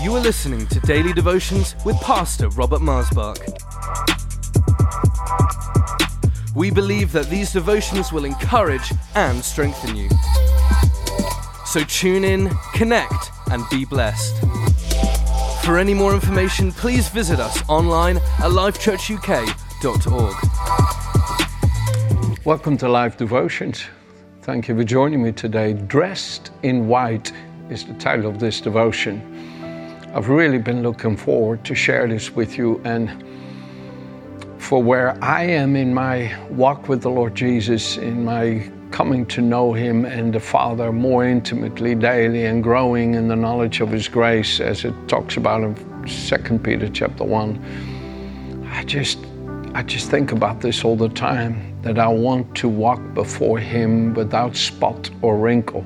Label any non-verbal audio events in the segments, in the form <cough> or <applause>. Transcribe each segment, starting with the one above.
You are listening to Daily Devotions with Pastor Robert Marsbach. We believe that these devotions will encourage and strengthen you. So tune in, connect, and be blessed. For any more information, please visit us online at lifechurchuk.org. Welcome to Life Devotions. Thank you for joining me today. Dressed in White is the title of this devotion. I've really been looking forward to share this with you and for where I am in my walk with the Lord Jesus, in my coming to know Him and the Father more intimately daily and growing in the knowledge of His grace, as it talks about in 2 Peter chapter 1. I just I just think about this all the time that I want to walk before Him without spot or wrinkle.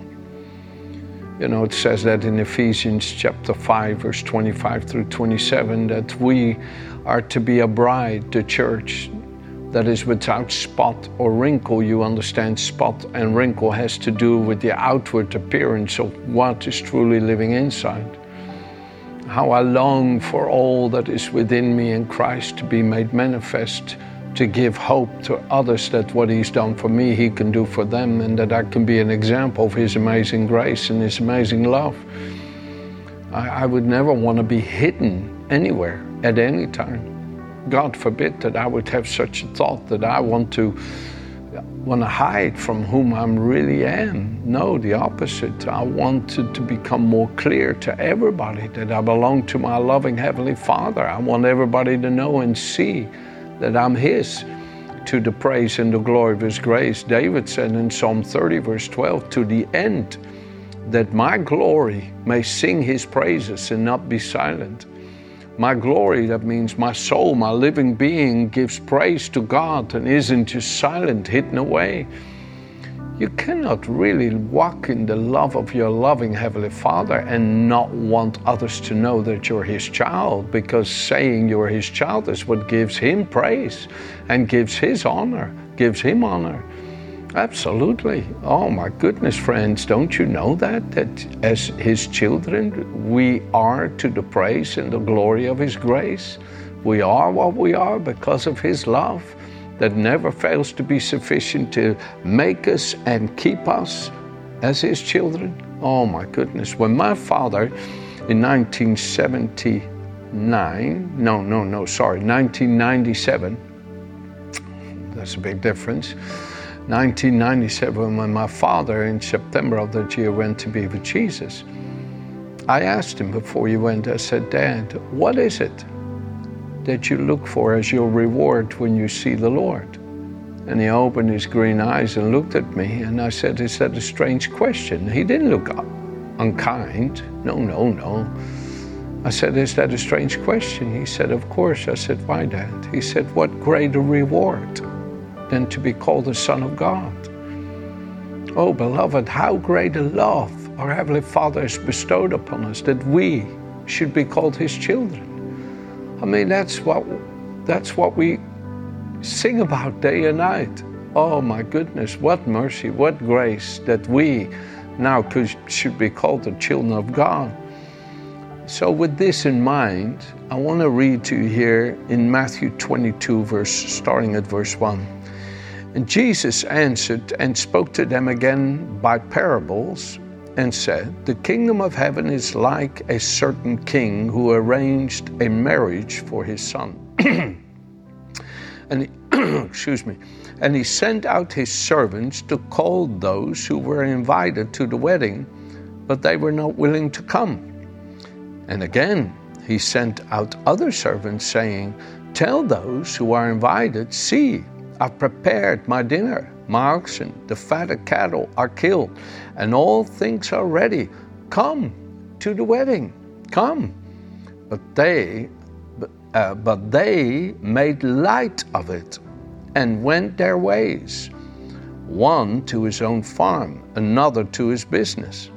You know, it says that in Ephesians chapter 5, verse 25 through 27, that we are to be a bride, the church, that is without spot or wrinkle. You understand, spot and wrinkle has to do with the outward appearance of what is truly living inside. How I long for all that is within me in Christ to be made manifest, to give hope to others that what He's done for me, He can do for them, and that I can be an example of His amazing grace and His amazing love. I, I would never want to be hidden anywhere at any time. God forbid that I would have such a thought that I want to want to hide from whom I really am. No, the opposite. I wanted to become more clear to everybody that I belong to my loving Heavenly Father. I want everybody to know and see that I'm His to the praise and the glory of His grace. David said in Psalm 30, verse 12, to the end that my glory may sing His praises and not be silent. My glory, that means my soul, my living being, gives praise to God and isn't just silent, hidden away. You cannot really walk in the love of your loving Heavenly Father and not want others to know that you're His child because saying you're His child is what gives Him praise and gives His honor, gives Him honor. Absolutely. Oh my goodness, friends, don't you know that? That as His children, we are to the praise and the glory of His grace. We are what we are because of His love that never fails to be sufficient to make us and keep us as His children. Oh my goodness. When my father in 1979, no, no, no, sorry, 1997, that's a big difference 1997, when my father in September of that year went to be with Jesus, I asked him before he went, I said, Dad, what is it that you look for as your reward when you see the Lord? And he opened his green eyes and looked at me, and I said, Is that a strange question? He didn't look up unkind. No, no, no. I said, Is that a strange question? He said, Of course. I said, Why, Dad? He said, What greater reward? than to be called the Son of God. Oh, beloved, how great a love our Heavenly Father has bestowed upon us that we should be called His children. I mean, that's what, that's what we sing about day and night. Oh, my goodness, what mercy, what grace that we now could, should be called the children of God. So, with this in mind, I want to read to you here in Matthew 22, verse, starting at verse 1. And Jesus answered and spoke to them again by parables and said, The kingdom of heaven is like a certain king who arranged a marriage for his son. <clears throat> and he, <clears throat> excuse me, and he sent out his servants to call those who were invited to the wedding, but they were not willing to come. And again he sent out other servants, saying, Tell those who are invited, see, I've prepared my dinner. My oxen, the fatted cattle are killed, and all things are ready. Come to the wedding. Come. But they, uh, but they made light of it and went their ways, one to his own farm, another to his business.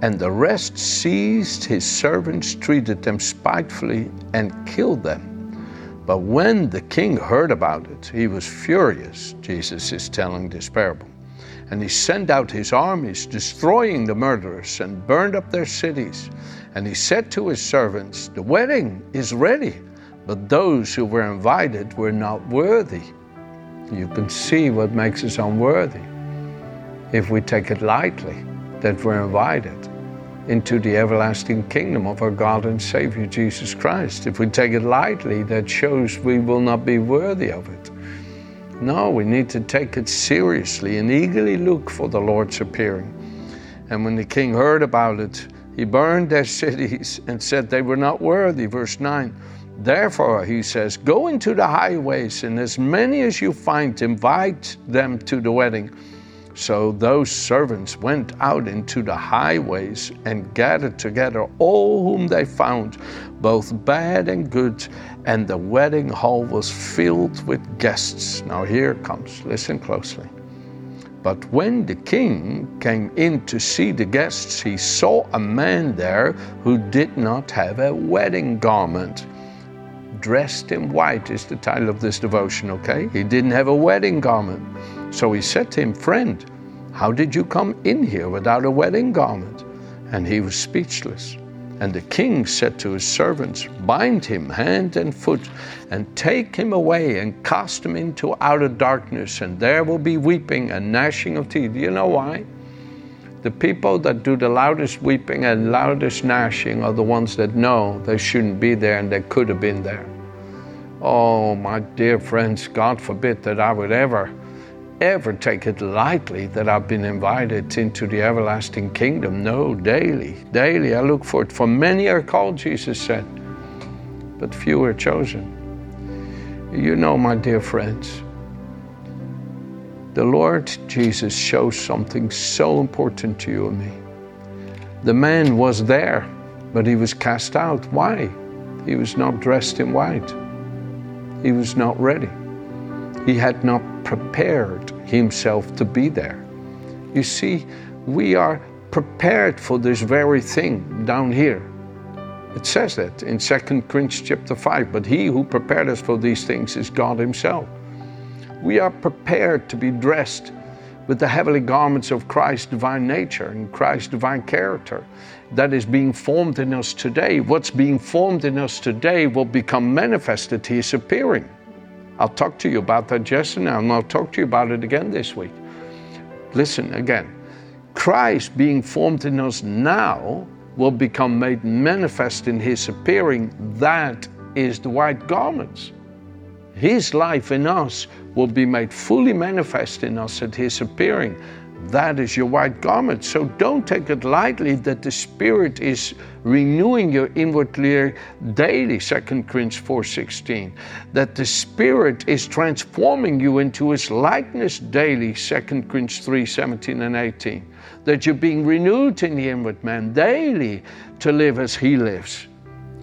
And the rest seized his servants, treated them spitefully, and killed them. But when the king heard about it, he was furious. Jesus is telling this parable. And he sent out his armies, destroying the murderers, and burned up their cities. And he said to his servants, The wedding is ready, but those who were invited were not worthy. You can see what makes us unworthy if we take it lightly that we're invited into the everlasting kingdom of our God and Savior Jesus Christ. If we take it lightly, that shows we will not be worthy of it. No, we need to take it seriously and eagerly look for the Lord's appearing. And when the king heard about it, he burned their <laughs> cities and said they were not worthy. Verse 9. Therefore, he says, Go into the highways, and as many as you find, invite them to the wedding. So those servants went out into the highways and gathered together all whom they found, both bad and good, and the wedding hall was filled with guests. Now here comes, listen closely. But when the king came in to see the guests, he saw a man there who did not have a wedding garment. Dressed in white is the title of this devotion, okay? He didn't have a wedding garment. So he said to him, Friend, how did you come in here without a wedding garment? And he was speechless. And the king said to his servants, Bind him hand and foot, and take him away and cast him into outer darkness, and there will be weeping and gnashing of teeth. Do you know why? The people that do the loudest weeping and loudest gnashing are the ones that know they shouldn't be there and they could have been there. Oh, my dear friends, God forbid that I would ever ever take it lightly that I've been invited into the everlasting kingdom. No, daily, daily I look for it. For many are called, Jesus said, but few are chosen. You know, my dear friends, the Lord Jesus shows something so important to you and me. The man was there, but he was cast out. Why? He was not dressed in white. He was not ready. He had not prepared himself to be there. You see, we are prepared for this very thing down here. It says that in 2 Corinthians chapter 5, but he who prepared us for these things is God himself. We are prepared to be dressed with the heavenly garments of Christ's divine nature and Christ's divine character that is being formed in us today. What's being formed in us today will become manifested His appearing. I'll talk to you about that yesterday, and I'll talk to you about it again this week. Listen again. Christ being formed in us now will become made manifest in his appearing. That is the white garments. His life in us will be made fully manifest in us at his appearing. That is your white garment. So don't take it lightly that the Spirit is renewing your inward clear daily, 2 Corinthians 4.16. That the Spirit is transforming you into His likeness daily, 2 Corinthians 3.17 and 18. That you're being renewed in the inward man daily to live as He lives.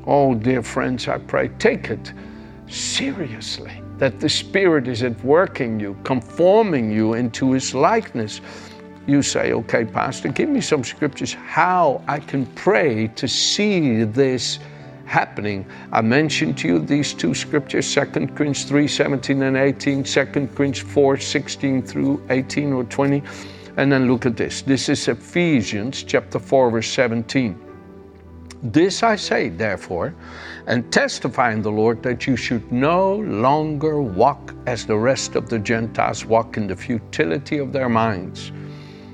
Oh, dear friends, I pray, take it seriously that the Spirit is at work in you, conforming you into His likeness you say, okay, Pastor, give me some scriptures how I can pray to see this happening. I mentioned to you these two scriptures, 2 Corinthians 3 17 and 18, 2 Corinthians 4 16 through 18 or 20. And then look at this. This is Ephesians chapter 4, verse 17. This I say, therefore, and testify in the Lord that you should no longer walk as the rest of the Gentiles walk in the futility of their minds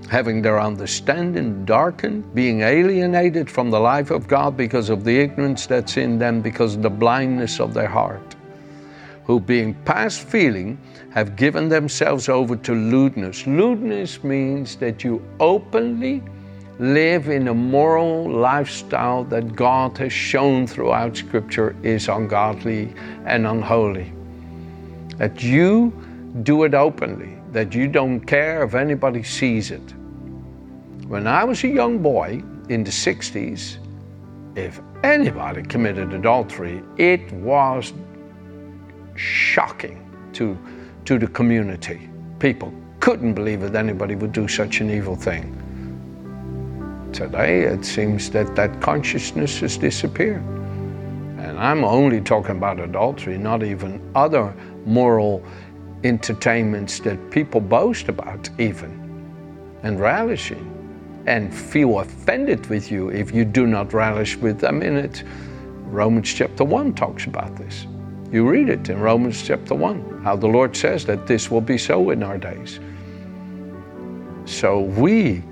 having their understanding darkened, being alienated from the life of God because of the ignorance that's in them, because of the blindness of their heart, who being past feeling have given themselves over to lewdness. Lewdness means that you openly live in a moral lifestyle that God has shown throughout Scripture is ungodly and unholy. That you do it openly, that you don't care if anybody sees it. When I was a young boy in the 60s, if anybody committed adultery, it was shocking to, to the community. People couldn't believe that anybody would do such an evil thing. Today, it seems that that consciousness has disappeared. And I'm only talking about adultery, not even other moral entertainments that people boast about, even. and relishing and feel offended with you if you do not relish with them in it. Romans chapter 1 talks about this. You read it in Romans chapter 1, how the Lord says that this will be so in our days. So we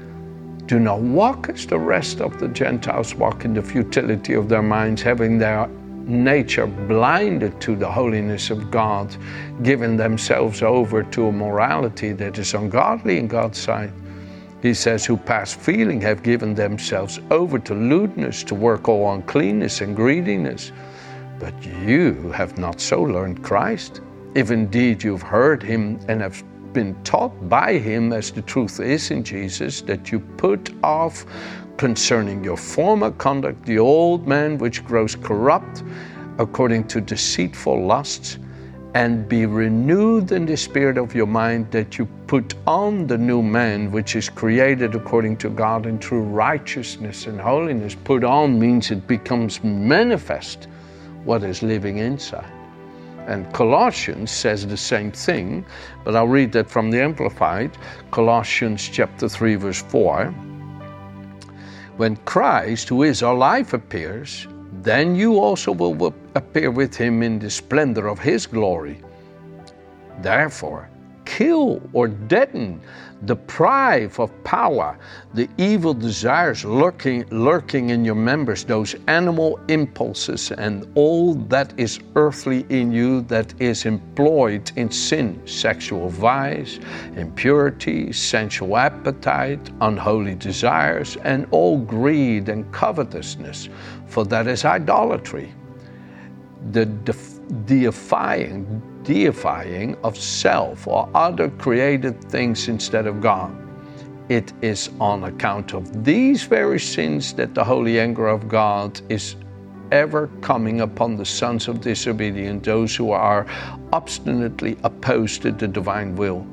do not walk as the rest of the Gentiles walk in the futility of their minds, having their nature blinded to the holiness of God, giving themselves over to a morality that is ungodly in God's sight. He says, who past feeling have given themselves over to lewdness, to work all uncleanness and greediness. But you have not so learned Christ. If indeed you've heard him and have been taught by him, as the truth is in Jesus, that you put off concerning your former conduct the old man which grows corrupt according to deceitful lusts, and be renewed in the spirit of your mind, that you put on the new man which is created according to God in true righteousness and holiness. Put on means it becomes manifest what is living inside. And Colossians says the same thing, but I'll read that from the Amplified. Colossians chapter 3, verse 4. When Christ, who is our life, appears, then you also will appear with him in the splendor of his glory. Therefore, kill or deaden deprive of power the evil desires lurking, lurking in your members, those animal impulses, and all that is earthly in you that is employed in sin, sexual vice, impurity, sensual appetite, unholy desires, and all greed and covetousness, for that is idolatry. The deifying, deifying of self or other created things instead of God. It is on account of these very sins that the holy anger of God is ever coming upon the sons of disobedience, those who are obstinately opposed to the divine will,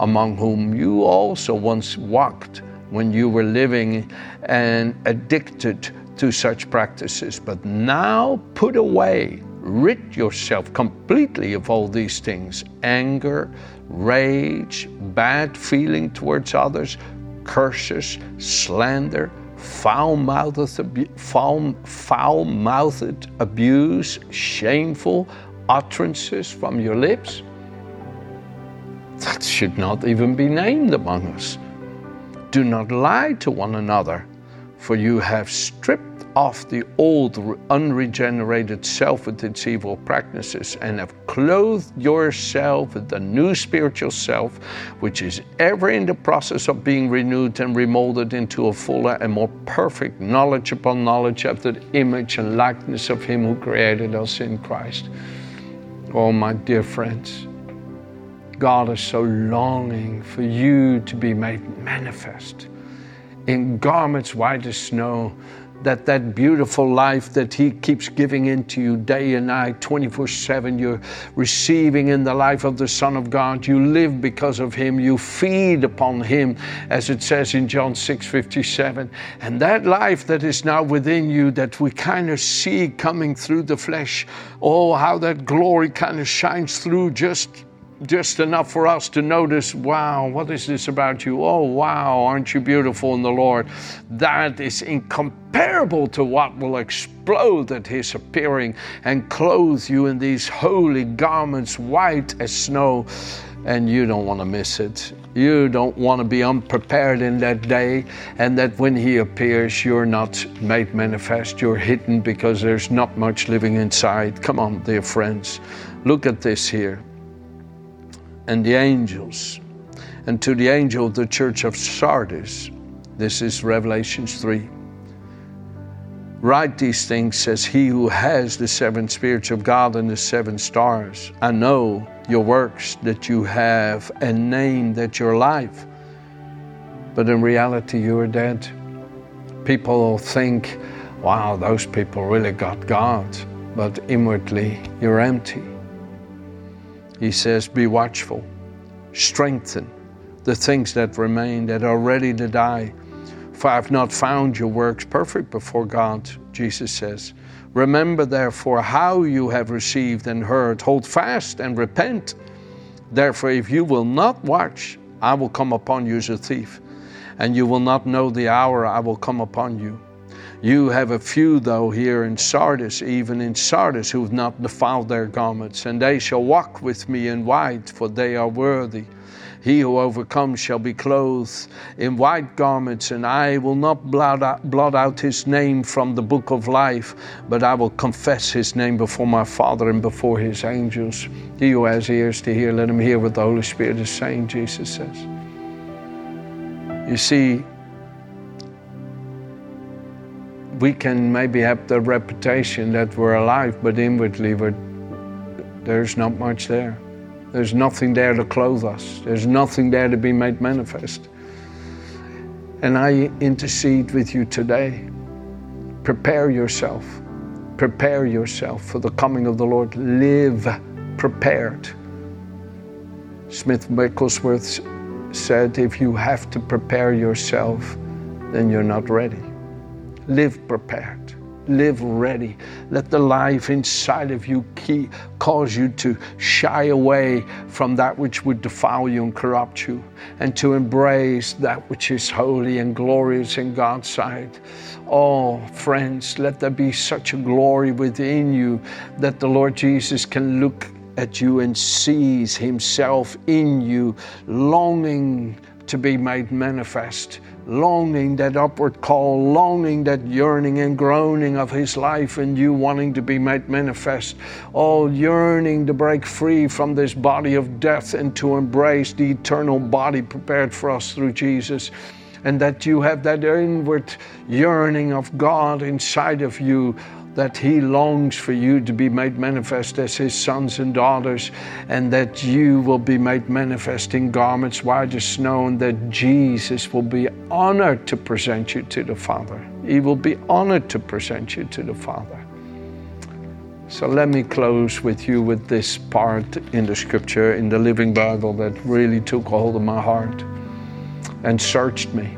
among whom you also once walked when you were living and addicted to such practices, but now put away rid yourself completely of all these things anger, rage, bad feeling towards others, curses, slander, foul-mouthed, foul, foul-mouthed abuse, shameful utterances from your lips. That should not even be named among us. Do not lie to one another, for you have stripped off the old unregenerated self with its evil practices and have clothed yourself with the new spiritual self, which is ever in the process of being renewed and remolded into a fuller and more perfect knowledge upon knowledge of the image and likeness of Him who created us in Christ. Oh, my dear friends, God is so longing for you to be made manifest in garments white as snow that that beautiful life that he keeps giving into you day and night 24/7 you're receiving in the life of the son of God. You live because of him. You feed upon him as it says in John 6:57 and that life that is now within you that we kind of see coming through the flesh oh how that glory kind of shines through just just enough for us to notice, wow, what is this about you? Oh, wow, aren't you beautiful in the Lord? That is incomparable to what will explode at His appearing and clothe you in these holy garments, white as snow. And you don't want to miss it. You don't want to be unprepared in that day, and that when He appears, you're not made manifest, you're hidden because there's not much living inside. Come on, dear friends, look at this here and the angels. And to the angel of the church of Sardis, this is Revelations 3. Write these things, says he who has the seven spirits of God and the seven stars. I know your works, that you have a name, that you're alive. But in reality, you are dead. People think, wow, those people really got God. But inwardly, you're empty. He says, Be watchful, strengthen the things that remain that are ready to die. For I have not found your works perfect before God, Jesus says. Remember, therefore, how you have received and heard. Hold fast and repent. Therefore, if you will not watch, I will come upon you as a thief, and you will not know the hour I will come upon you. You have a few, though, here in Sardis, even in Sardis, who have not defiled their garments, and they shall walk with me in white, for they are worthy. He who overcomes shall be clothed in white garments, and I will not blot out, blot out, his name from the book of life, but I will confess his name before my Father and before his angels. He who has ears to hear, let him hear what the Holy Spirit is saying, Jesus says. You see, we can maybe have the reputation that we're alive, but inwardly there's not much there. There's nothing there to clothe us, there's nothing there to be made manifest. And I intercede with you today. Prepare yourself. Prepare yourself for the coming of the Lord. Live prepared. Smith Wigglesworth said, if you have to prepare yourself, then you're not ready. Live prepared. Live ready. Let the life inside of you key, cause you to shy away from that which would defile you and corrupt you, and to embrace that which is holy and glorious in God's sight. Oh, friends, let there be such a glory within you that the Lord Jesus can look at you and sees Himself in you, longing to be made manifest longing, that upward call, longing, that yearning and groaning of His life and you wanting to be made manifest. All yearning to break free from this body of death and to embrace the eternal body prepared for us through Jesus. And that you have that inward yearning of God inside of you that He longs for you to be made manifest as His sons and daughters, and that you will be made manifest in garments white as snow, and that Jesus will be honored to present you to the Father. He will be honored to present you to the Father. So let me close with you with this part in the scripture, in the Living Bible, that really took hold of my heart and searched me.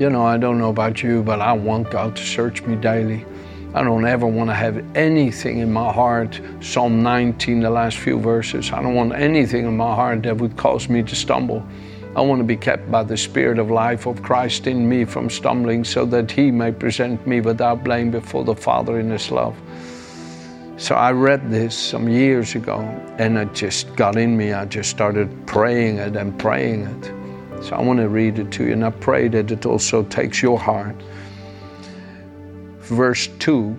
You know, I don't know about you, but I want God to search me daily. I don't ever want to have anything in my heart, Psalm 19, the last few verses. I don't want anything in my heart that would cause me to stumble. I want to be kept by the Spirit of life of Christ in me from stumbling, so that He may present me without blame before the Father in His love. So I read this some years ago, and it just got in me. I just started praying it and praying it. So I want to read it to you, and I pray that it also takes your heart verse 2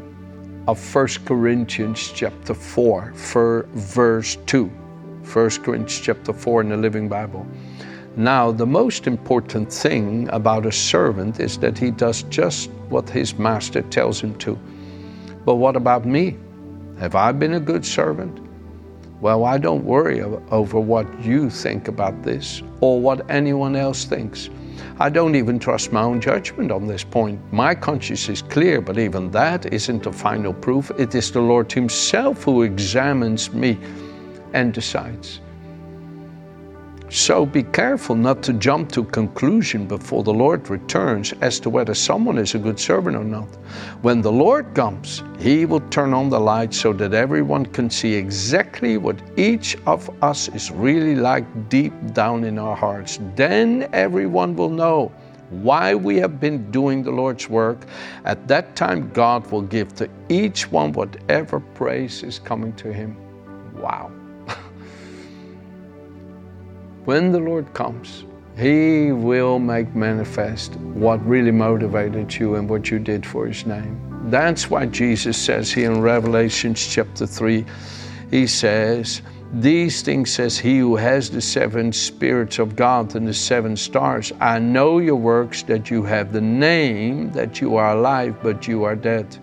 of 1 Corinthians chapter 4, for verse 2. 1 Corinthians chapter 4 in the Living Bible. Now, the most important thing about a servant is that he does just what his master tells him to. But what about me? Have I been a good servant? Well, I don't worry over what you think about this or what anyone else thinks. I don't even trust my own judgment on this point. My conscience is clear, but even that isn't the final proof. It is the Lord Himself who examines me and decides. So be careful not to jump to conclusion before the Lord returns as to whether someone is a good servant or not. When the Lord comes, He will turn on the light so that everyone can see exactly what each of us is really like deep down in our hearts. Then everyone will know why we have been doing the Lord's work. At that time, God will give to each one whatever praise is coming to Him. Wow. When the Lord comes, He will make manifest what really motivated you and what you did for His name. That's why Jesus says here in Revelation chapter 3, He says, these things says he who has the seven spirits of God and the seven stars. I know your works that you have the name that you are alive, but you are dead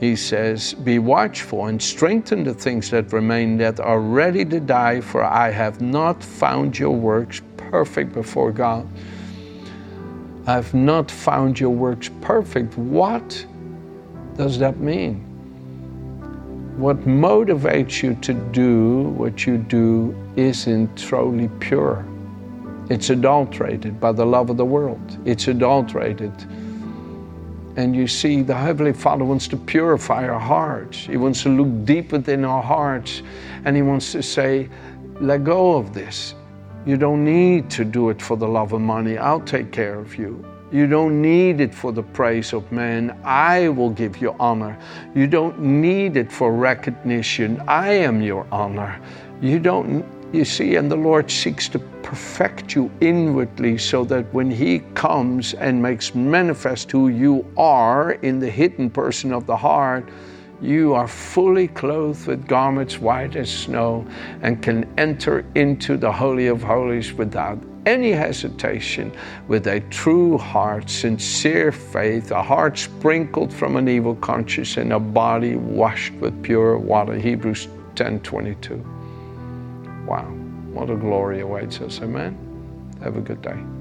he says, Be watchful and strengthen the things that remain that are ready to die, for I have not found your works perfect before God. I have not found your works perfect. What does that mean? What motivates you to do what you do isn't truly pure. It's adulterated by the love of the world. It's adulterated and you see, the Heavenly Father wants to purify our hearts. He wants to look deep within our hearts and He wants to say, let go of this. You don't need to do it for the love of money. I'll take care of you. You don't need it for the praise of men. I will give you honor. You don't need it for recognition. I am your honor. You don't, you see, and the Lord seeks to perfect you inwardly so that when He comes and makes manifest who you are in the hidden person of the heart, you are fully clothed with garments white as snow and can enter into the Holy of Holies without any hesitation, with a true heart, sincere faith, a heart sprinkled from an evil conscience, and a body washed with pure water. Hebrews 10 22. Wow, what a glory awaits us. Amen. Have a good day.